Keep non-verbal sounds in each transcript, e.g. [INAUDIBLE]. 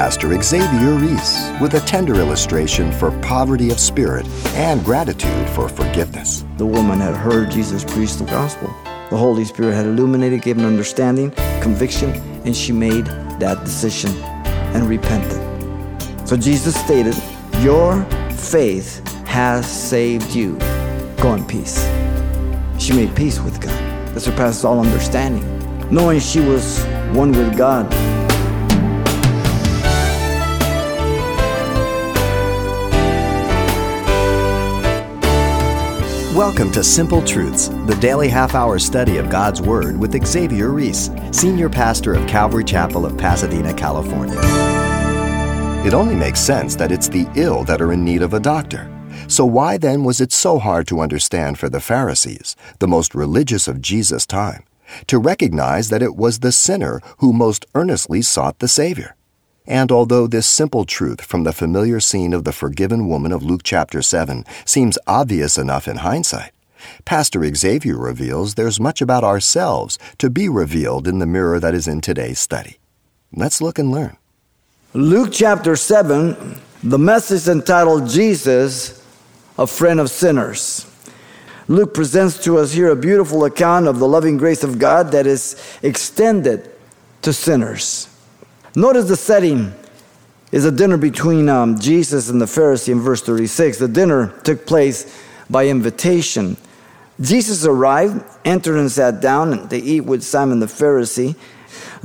Pastor Xavier Reese with a tender illustration for poverty of spirit and gratitude for forgiveness. The woman had heard Jesus preach the gospel. The Holy Spirit had illuminated, given understanding, conviction, and she made that decision and repented. So Jesus stated, Your faith has saved you. Go in peace. She made peace with God that surpasses all understanding, knowing she was one with God. Welcome to Simple Truths, the daily half hour study of God's Word with Xavier Reese, Senior Pastor of Calvary Chapel of Pasadena, California. It only makes sense that it's the ill that are in need of a doctor. So, why then was it so hard to understand for the Pharisees, the most religious of Jesus' time, to recognize that it was the sinner who most earnestly sought the Savior? And although this simple truth from the familiar scene of the forgiven woman of Luke chapter 7 seems obvious enough in hindsight, Pastor Xavier reveals there's much about ourselves to be revealed in the mirror that is in today's study. Let's look and learn. Luke chapter 7, the message entitled Jesus, a friend of sinners. Luke presents to us here a beautiful account of the loving grace of God that is extended to sinners. Notice the setting is a dinner between um, Jesus and the Pharisee in verse 36. The dinner took place by invitation. Jesus arrived, entered, and sat down to eat with Simon the Pharisee.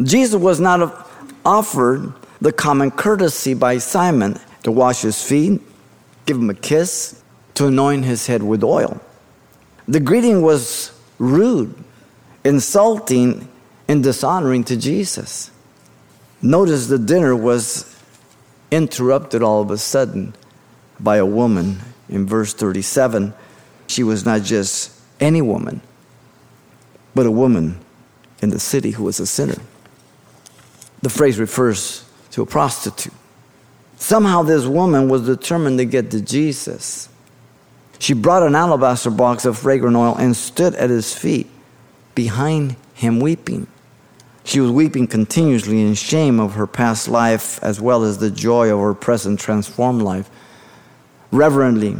Jesus was not offered the common courtesy by Simon to wash his feet, give him a kiss, to anoint his head with oil. The greeting was rude, insulting, and dishonoring to Jesus. Notice the dinner was interrupted all of a sudden by a woman in verse 37. She was not just any woman, but a woman in the city who was a sinner. The phrase refers to a prostitute. Somehow, this woman was determined to get to Jesus. She brought an alabaster box of fragrant oil and stood at his feet behind him weeping. She was weeping continuously in shame of her past life as well as the joy of her present transformed life. Reverently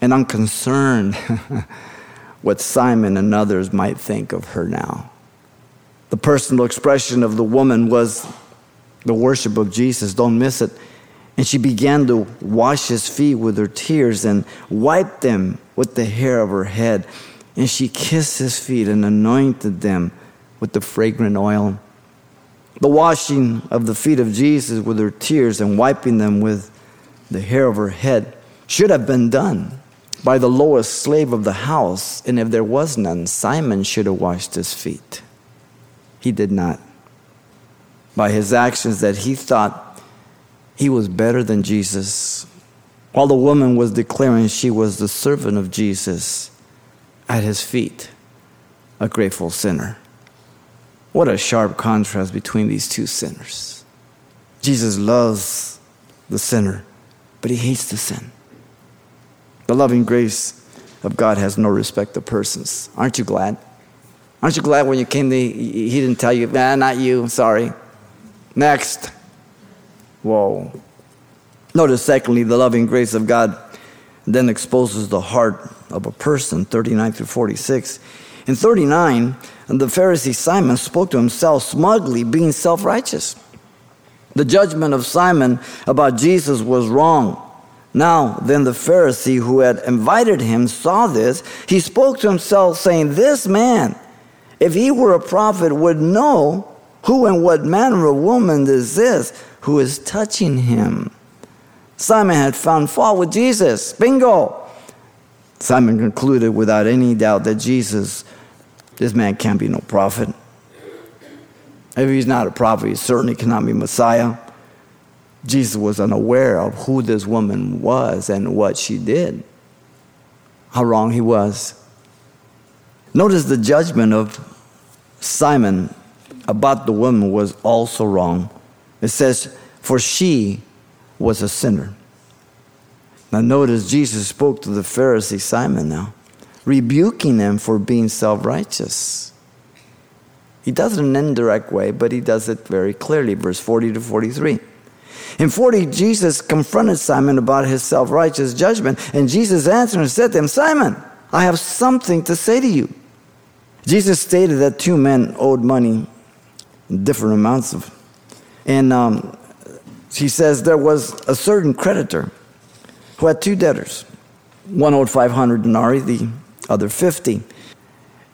and unconcerned [LAUGHS] what Simon and others might think of her now. The personal expression of the woman was the worship of Jesus. Don't miss it. And she began to wash his feet with her tears and wipe them with the hair of her head. And she kissed his feet and anointed them with the fragrant oil. The washing of the feet of Jesus with her tears and wiping them with the hair of her head should have been done by the lowest slave of the house. And if there was none, Simon should have washed his feet. He did not. By his actions, that he thought he was better than Jesus, while the woman was declaring she was the servant of Jesus at his feet, a grateful sinner. What a sharp contrast between these two sinners. Jesus loves the sinner, but he hates the sin. The loving grace of God has no respect of persons. Aren't you glad? Aren't you glad when you came to, he didn't tell you, nah, not you, sorry. Next. Whoa. Notice, secondly, the loving grace of God then exposes the heart of a person, 39 through 46. In 39, the Pharisee Simon spoke to himself smugly, being self righteous. The judgment of Simon about Jesus was wrong. Now, then, the Pharisee who had invited him saw this. He spoke to himself, saying, This man, if he were a prophet, would know who and what manner of woman this is who is touching him. Simon had found fault with Jesus. Bingo! Simon concluded without any doubt that Jesus this man can't be no prophet. If he's not a prophet, he certainly cannot be Messiah. Jesus was unaware of who this woman was and what she did, how wrong he was. Notice the judgment of Simon about the woman was also wrong. It says, For she was a sinner. Now, notice Jesus spoke to the Pharisee Simon now rebuking them for being self righteous. He does it in an indirect way, but he does it very clearly. Verse 40 to 43. In 40, Jesus confronted Simon about his self righteous judgment, and Jesus answered and said to him, Simon, I have something to say to you. Jesus stated that two men owed money, different amounts of, and um, he says there was a certain creditor who had two debtors. One owed 500 denarii, the other 50.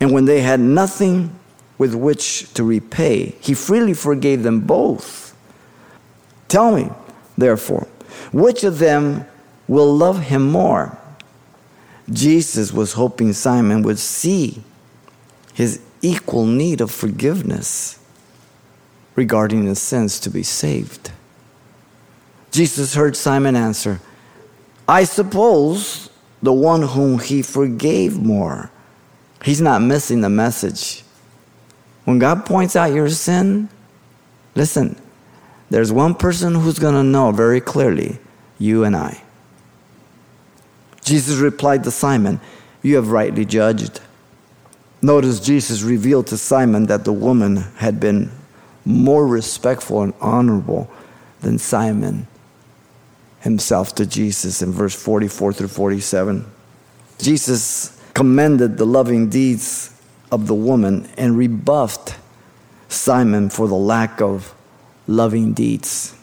And when they had nothing with which to repay, he freely forgave them both. Tell me, therefore, which of them will love him more? Jesus was hoping Simon would see his equal need of forgiveness regarding the sins to be saved. Jesus heard Simon answer, I suppose the one whom he forgave more. He's not missing the message. When God points out your sin, listen, there's one person who's going to know very clearly you and I. Jesus replied to Simon, You have rightly judged. Notice Jesus revealed to Simon that the woman had been more respectful and honorable than Simon himself to Jesus in verse 44 through 47. Jesus commended the loving deeds of the woman and rebuffed Simon for the lack of loving deeds.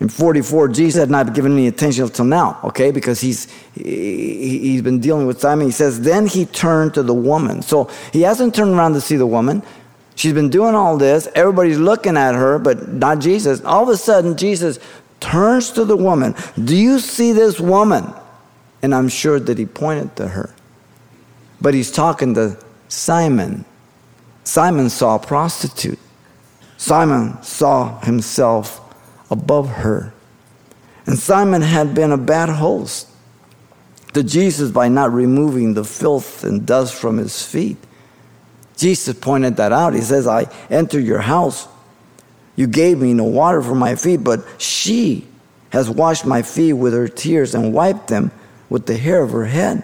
In 44, Jesus had not given any attention until now, okay, because he's, he, he's been dealing with Simon. He says, Then he turned to the woman. So he hasn't turned around to see the woman. She's been doing all this. Everybody's looking at her, but not Jesus. All of a sudden, Jesus turns to the woman. Do you see this woman? And I'm sure that he pointed to her. But he's talking to Simon. Simon saw a prostitute. Simon saw himself above her. And Simon had been a bad host to Jesus by not removing the filth and dust from his feet. Jesus pointed that out. He says, I enter your house. You gave me no water for my feet, but she has washed my feet with her tears and wiped them with the hair of her head.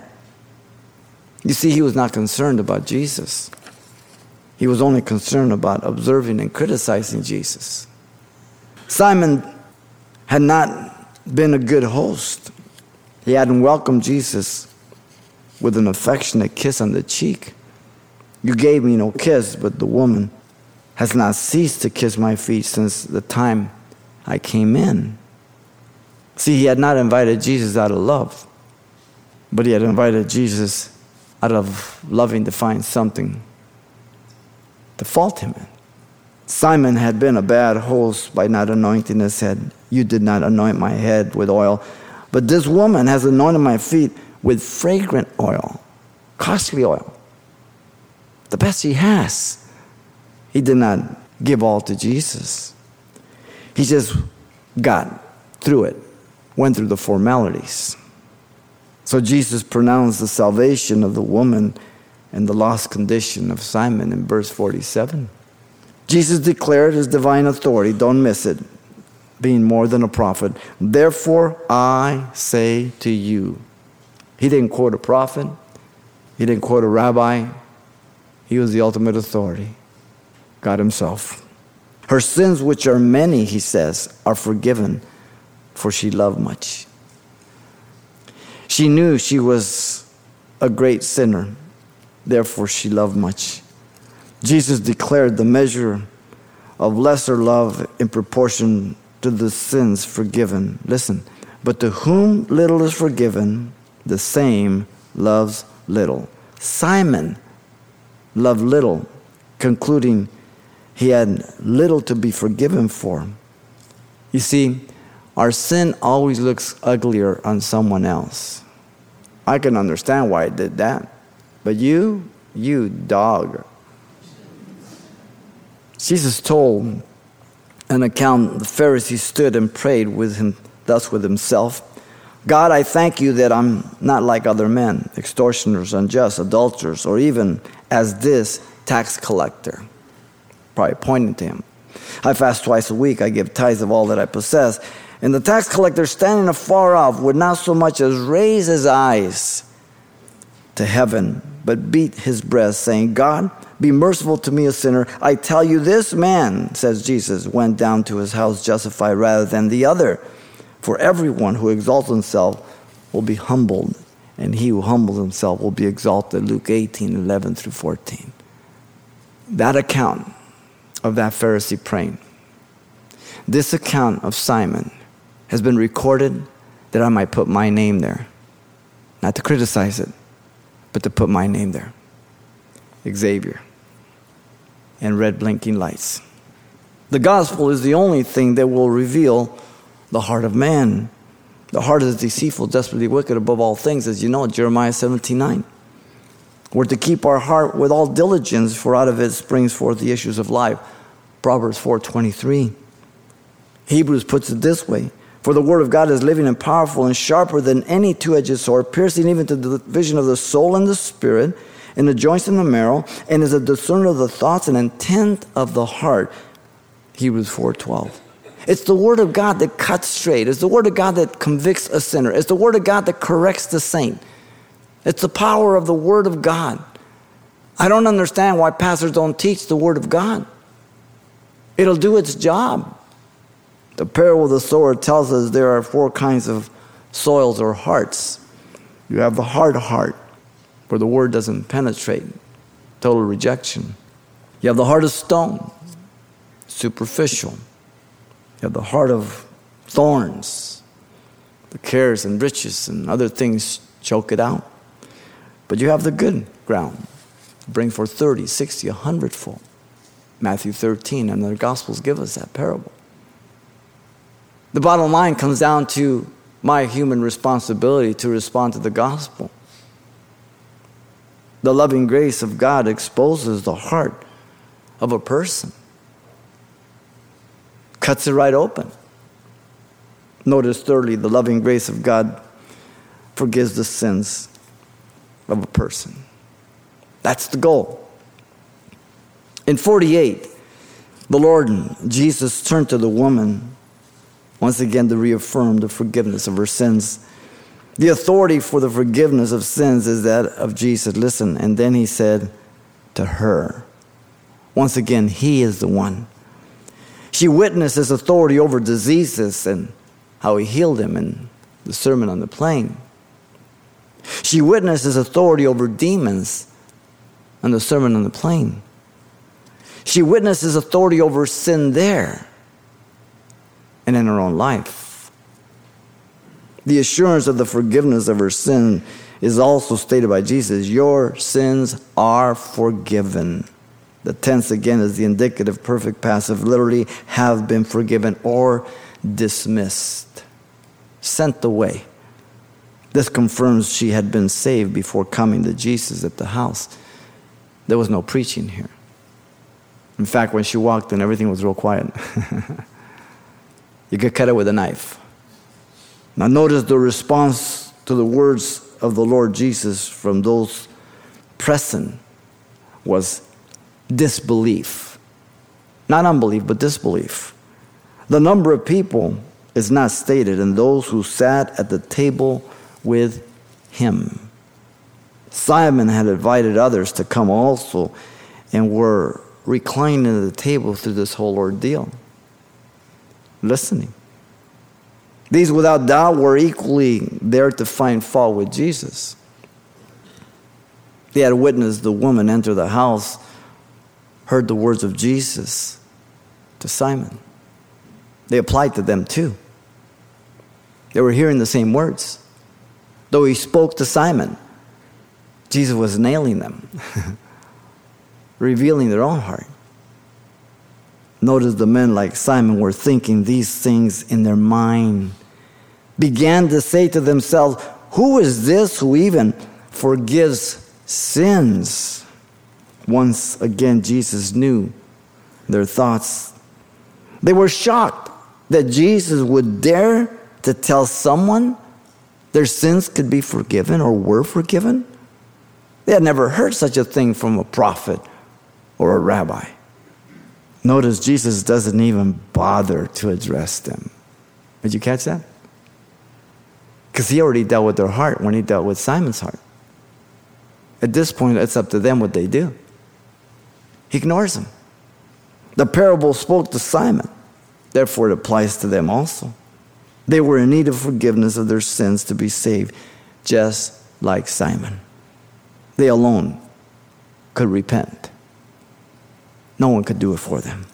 You see, he was not concerned about Jesus. He was only concerned about observing and criticizing Jesus. Simon had not been a good host. He hadn't welcomed Jesus with an affectionate kiss on the cheek. You gave me no kiss, but the woman has not ceased to kiss my feet since the time I came in. See, he had not invited Jesus out of love, but he had invited Jesus out of loving to find something to fault him in. Simon had been a bad host by not anointing his head. You did not anoint my head with oil, but this woman has anointed my feet with fragrant oil, costly oil, the best he has. He did not give all to Jesus. He just got through it, went through the formalities. So Jesus pronounced the salvation of the woman and the lost condition of Simon in verse 47. Jesus declared his divine authority, don't miss it, being more than a prophet. Therefore, I say to you. He didn't quote a prophet, he didn't quote a rabbi, he was the ultimate authority, God Himself. Her sins, which are many, he says, are forgiven, for she loved much. She knew she was a great sinner, therefore, she loved much. Jesus declared the measure of lesser love in proportion to the sins forgiven. Listen, but to whom little is forgiven, the same loves little. Simon loved little, concluding he had little to be forgiven for. You see, our sin always looks uglier on someone else. I can understand why I did that. But you, you dog, Jesus told an account the Pharisee stood and prayed with him thus with himself God, I thank you that I'm not like other men, extortioners, unjust, adulterers, or even as this tax collector. Probably pointing to him. I fast twice a week, I give tithes of all that I possess. And the tax collector, standing afar off, would not so much as raise his eyes to heaven, but beat his breast, saying, God, be merciful to me, a sinner. I tell you, this man, says Jesus, went down to his house justified rather than the other. For everyone who exalts himself will be humbled, and he who humbles himself will be exalted. Luke 18, 11 through 14. That account of that Pharisee praying, this account of Simon has been recorded that I might put my name there. Not to criticize it, but to put my name there. Xavier and red blinking lights. The gospel is the only thing that will reveal the heart of man. The heart is deceitful, desperately wicked above all things, as you know, Jeremiah 17 9. We're to keep our heart with all diligence, for out of it springs forth the issues of life. Proverbs 4:23. Hebrews puts it this way For the word of God is living and powerful and sharper than any two edged sword, piercing even to the division of the soul and the spirit and the joints and the marrow, and is a discerner of the thoughts and intent of the heart. Hebrews 4:12. It's the word of God that cuts straight. It's the word of God that convicts a sinner. It's the word of God that corrects the saint. It's the power of the word of God. I don't understand why pastors don't teach the word of God. It'll do its job. The parable of the sower tells us there are four kinds of soils or hearts. You have the hard heart, where the word doesn't penetrate, total rejection. You have the heart of stone, superficial. You have the heart of thorns, the cares and riches and other things choke it out. But you have the good ground, bring forth 30, 60, 100 fold. Matthew 13 and the Gospels give us that parable. The bottom line comes down to my human responsibility to respond to the gospel. The loving grace of God exposes the heart of a person, cuts it right open. Notice, thirdly, the loving grace of God forgives the sins of a person. That's the goal. In 48, the Lord Jesus turned to the woman once again to reaffirm the forgiveness of her sins. The authority for the forgiveness of sins is that of Jesus. Listen, and then he said to her, once again, he is the one. She witnessed his authority over diseases and how he healed him in the Sermon on the Plain. She witnessed his authority over demons and the Sermon on the Plain. She witnessed his authority over sin there and in her own life. The assurance of the forgiveness of her sin is also stated by Jesus Your sins are forgiven. The tense again is the indicative perfect passive, literally, have been forgiven or dismissed, sent away. This confirms she had been saved before coming to Jesus at the house. There was no preaching here. In fact, when she walked in, everything was real quiet. [LAUGHS] you could cut it with a knife. Now, notice the response to the words of the Lord Jesus from those present was disbelief. Not unbelief, but disbelief. The number of people is not stated, and those who sat at the table with him. Simon had invited others to come also and were reclining at the table through this whole ordeal, listening. These, without doubt, were equally there to find fault with Jesus. They had witnessed the woman enter the house, heard the words of Jesus to Simon. They applied to them too. They were hearing the same words. Though he spoke to Simon, Jesus was nailing them, [LAUGHS] revealing their own heart. Notice the men like Simon were thinking these things in their mind, began to say to themselves, Who is this who even forgives sins? Once again, Jesus knew their thoughts. They were shocked that Jesus would dare to tell someone their sins could be forgiven or were forgiven. They had never heard such a thing from a prophet or a rabbi. Notice Jesus doesn't even bother to address them. Did you catch that? Because he already dealt with their heart when he dealt with Simon's heart. At this point, it's up to them what they do. He ignores them. The parable spoke to Simon, therefore, it applies to them also. They were in need of forgiveness of their sins to be saved, just like Simon. They alone could repent. No one could do it for them.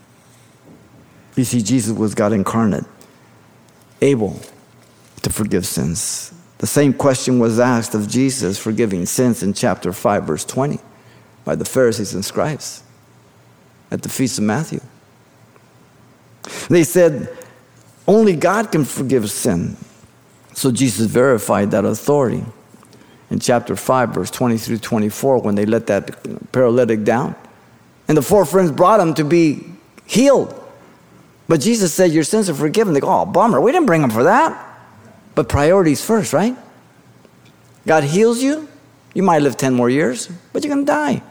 You see, Jesus was God incarnate, able to forgive sins. The same question was asked of Jesus forgiving sins in chapter 5, verse 20, by the Pharisees and scribes at the Feast of Matthew. They said, only God can forgive sin. So Jesus verified that authority in chapter 5, verse 20 through 24, when they let that paralytic down. And the four friends brought him to be healed. But Jesus said, Your sins are forgiven. They go, Oh, bummer. We didn't bring him for that. But priorities first, right? God heals you. You might live 10 more years, but you're going to die.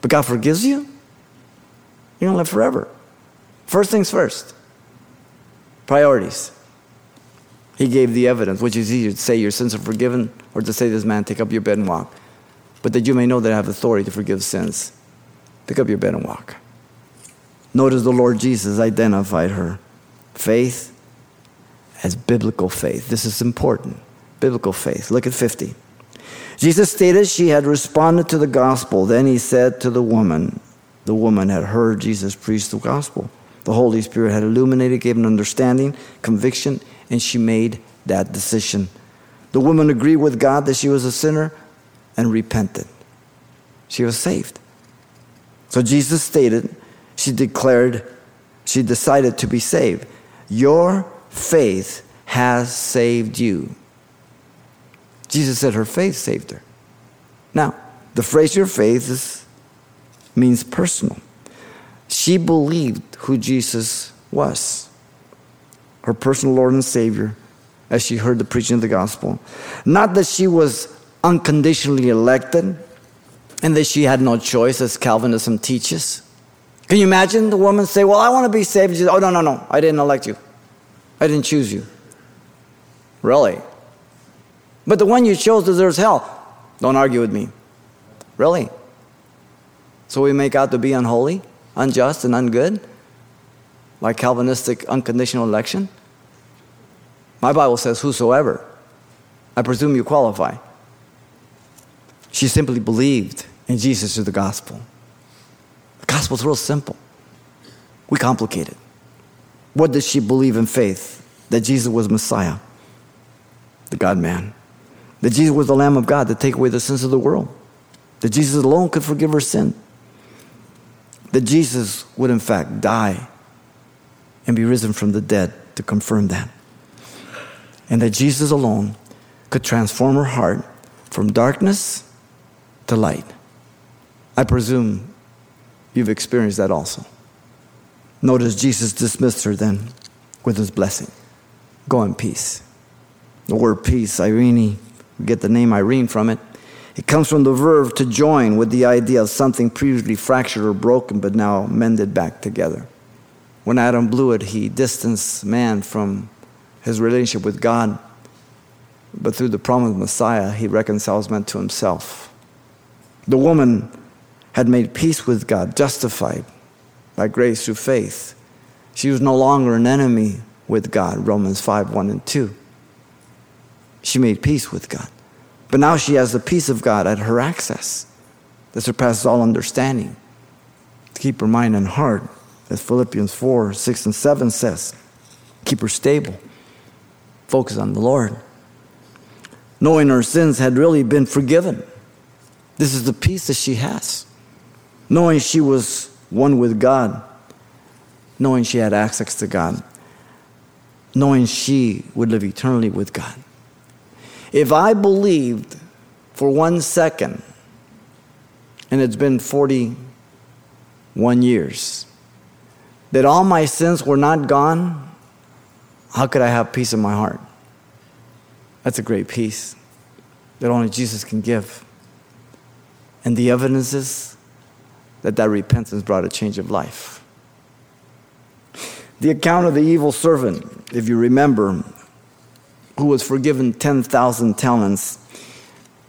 But God forgives you. You're going to live forever. First things first. Priorities. He gave the evidence, which is easier to say your sins are forgiven or to say this man, take up your bed and walk. But that you may know that I have authority to forgive sins. Pick up your bed and walk. Notice the Lord Jesus identified her faith as biblical faith. This is important. Biblical faith. Look at 50. Jesus stated she had responded to the gospel. Then he said to the woman, the woman had heard Jesus preach the gospel. The Holy Spirit had illuminated, gave an understanding, conviction, and she made that decision. The woman agreed with God that she was a sinner and repented. She was saved. So Jesus stated, she declared, she decided to be saved. Your faith has saved you. Jesus said her faith saved her. Now, the phrase your faith is, means personal. She believed who Jesus was, her personal Lord and Savior, as she heard the preaching of the gospel. Not that she was unconditionally elected and that she had no choice, as Calvinism teaches. Can you imagine the woman say, Well, I want to be saved? Said, Oh, no, no, no, I didn't elect you, I didn't choose you. Really? But the one you chose deserves hell. Don't argue with me. Really? So we make out to be unholy, unjust, and ungood? Like Calvinistic unconditional election? My Bible says, Whosoever. I presume you qualify. She simply believed in Jesus through the gospel. The gospel's real simple. We complicate it. What did she believe in faith? That Jesus was Messiah, the God man. That Jesus was the Lamb of God to take away the sins of the world. That Jesus alone could forgive her sin. That Jesus would, in fact, die and be risen from the dead to confirm that. And that Jesus alone could transform her heart from darkness to light. I presume you've experienced that also. Notice Jesus dismissed her then with his blessing. Go in peace. The word peace, Irene, we get the name Irene from it. It comes from the verb to join with the idea of something previously fractured or broken but now mended back together. When Adam blew it, he distanced man from his relationship with God. But through the promised Messiah, he reconciles man to himself. The woman had made peace with God, justified by grace through faith. She was no longer an enemy with God, Romans 5 1 and 2. She made peace with God. But now she has the peace of God at her access that surpasses all understanding. To keep her mind and heart, as Philippians 4 6 and 7 says, keep her stable, focus on the Lord. Knowing her sins had really been forgiven this is the peace that she has. Knowing she was one with God, knowing she had access to God, knowing she would live eternally with God. If I believed for one second, and it's been 41 years, that all my sins were not gone, how could I have peace in my heart? That's a great peace that only Jesus can give. And the evidence is that that repentance brought a change of life. The account of the evil servant, if you remember, who was forgiven 10,000 talents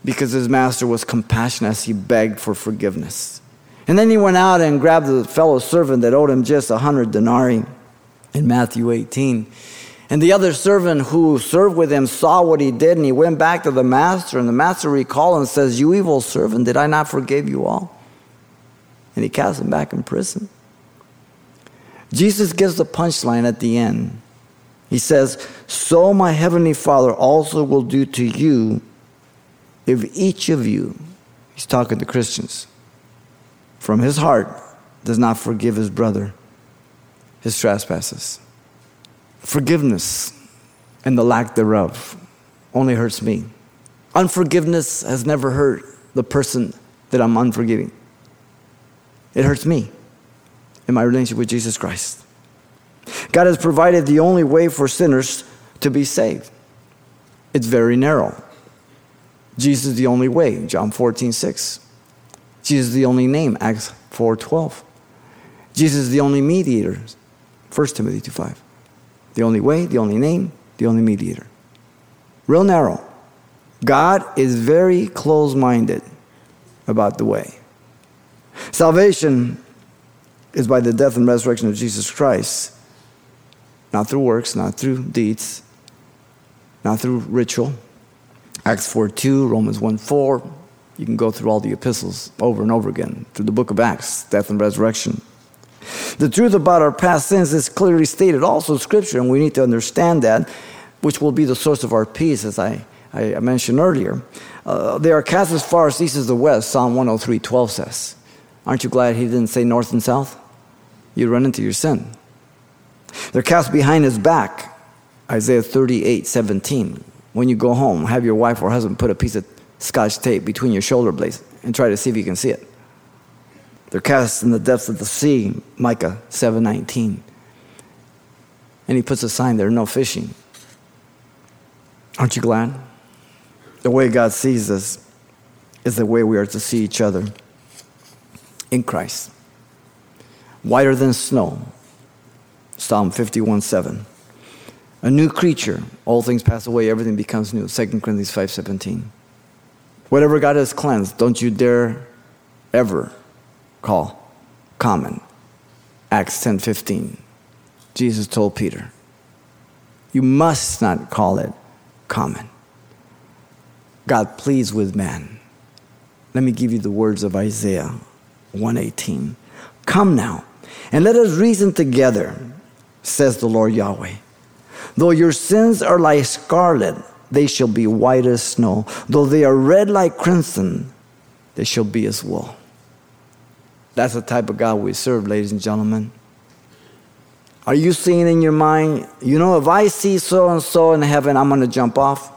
because his master was compassionate as he begged for forgiveness. And then he went out and grabbed the fellow servant that owed him just a hundred denarii in Matthew 18. And the other servant who served with him saw what he did, and he went back to the master. And the master recalled and says, You evil servant, did I not forgive you all? And he cast him back in prison. Jesus gives the punchline at the end. He says, So my heavenly Father also will do to you if each of you, he's talking to Christians, from his heart does not forgive his brother his trespasses. Forgiveness and the lack thereof only hurts me. Unforgiveness has never hurt the person that I'm unforgiving. It hurts me in my relationship with Jesus Christ. God has provided the only way for sinners to be saved. It's very narrow. Jesus is the only way, John 14, 6. Jesus is the only name, Acts 4, 12. Jesus is the only mediator, 1 Timothy 2, 5. The only way, the only name, the only mediator. Real narrow. God is very close minded about the way. Salvation is by the death and resurrection of Jesus Christ, not through works, not through deeds, not through ritual. Acts 4 2, Romans 1 4. You can go through all the epistles over and over again through the book of Acts, death and resurrection. The truth about our past sins is clearly stated also in Scripture, and we need to understand that, which will be the source of our peace, as I, I mentioned earlier. Uh, they are cast as far as east as the west, Psalm 103 12 says. Aren't you glad he didn't say north and south? You'd run into your sin. They're cast behind his back, Isaiah 38 17. When you go home, have your wife or husband put a piece of scotch tape between your shoulder blades and try to see if you can see it. They're cast in the depths of the sea, Micah 7:19. And he puts a sign there, no fishing. Aren't you glad? The way God sees us is the way we are to see each other in Christ. Whiter than snow. Psalm 51 7. A new creature, all things pass away, everything becomes new. 2 Corinthians 5:17. Whatever God has cleansed, don't you dare ever call common. Acts 10:15. Jesus told Peter, "You must not call it common." God pleads with man. Let me give you the words of Isaiah 118. Come now, and let us reason together, says the Lord Yahweh. Though your sins are like scarlet, they shall be white as snow. Though they are red like crimson, they shall be as wool. That's the type of God we serve, ladies and gentlemen. Are you seeing in your mind, you know, if I see so and so in heaven, I'm going to jump off?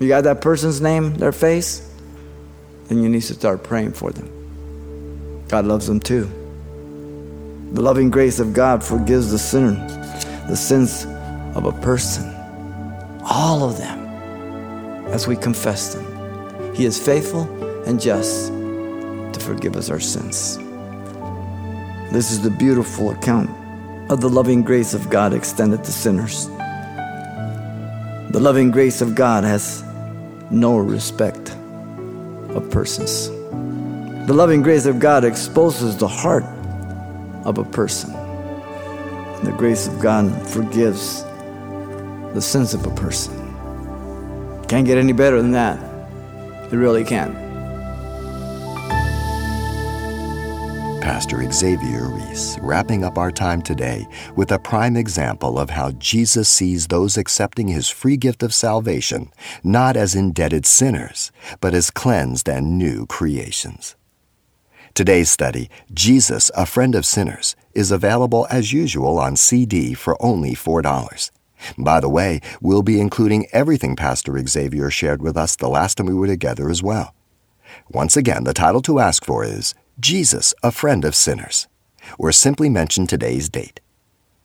You got that person's name, their face? Then you need to start praying for them. God loves them too. The loving grace of God forgives the sinner, the sins of a person, all of them, as we confess them. He is faithful and just to forgive us our sins. This is the beautiful account of the loving grace of God extended to sinners. The loving grace of God has no respect of persons. The loving grace of God exposes the heart of a person. And the grace of God forgives the sins of a person. Can't get any better than that. It really can't. Pastor Xavier Reese, wrapping up our time today with a prime example of how Jesus sees those accepting his free gift of salvation not as indebted sinners, but as cleansed and new creations. Today's study, Jesus, a Friend of Sinners, is available as usual on CD for only $4. By the way, we'll be including everything Pastor Xavier shared with us the last time we were together as well. Once again, the title to ask for is Jesus, a Friend of Sinners, or simply mention today's date.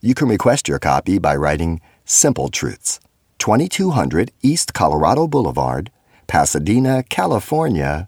You can request your copy by writing Simple Truths, 2200 East Colorado Boulevard, Pasadena, California,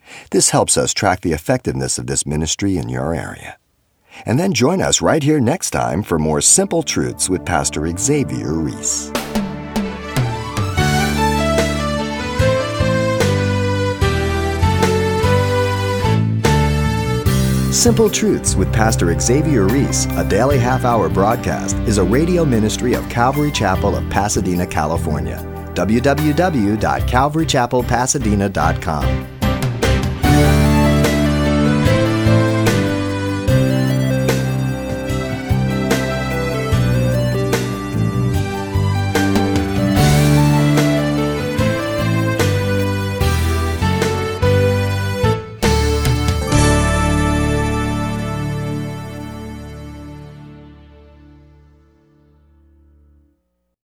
This helps us track the effectiveness of this ministry in your area. And then join us right here next time for more Simple Truths with Pastor Xavier Reese. Simple Truths with Pastor Xavier Reese, a daily half hour broadcast, is a radio ministry of Calvary Chapel of Pasadena, California. www.calvarychapelpasadena.com.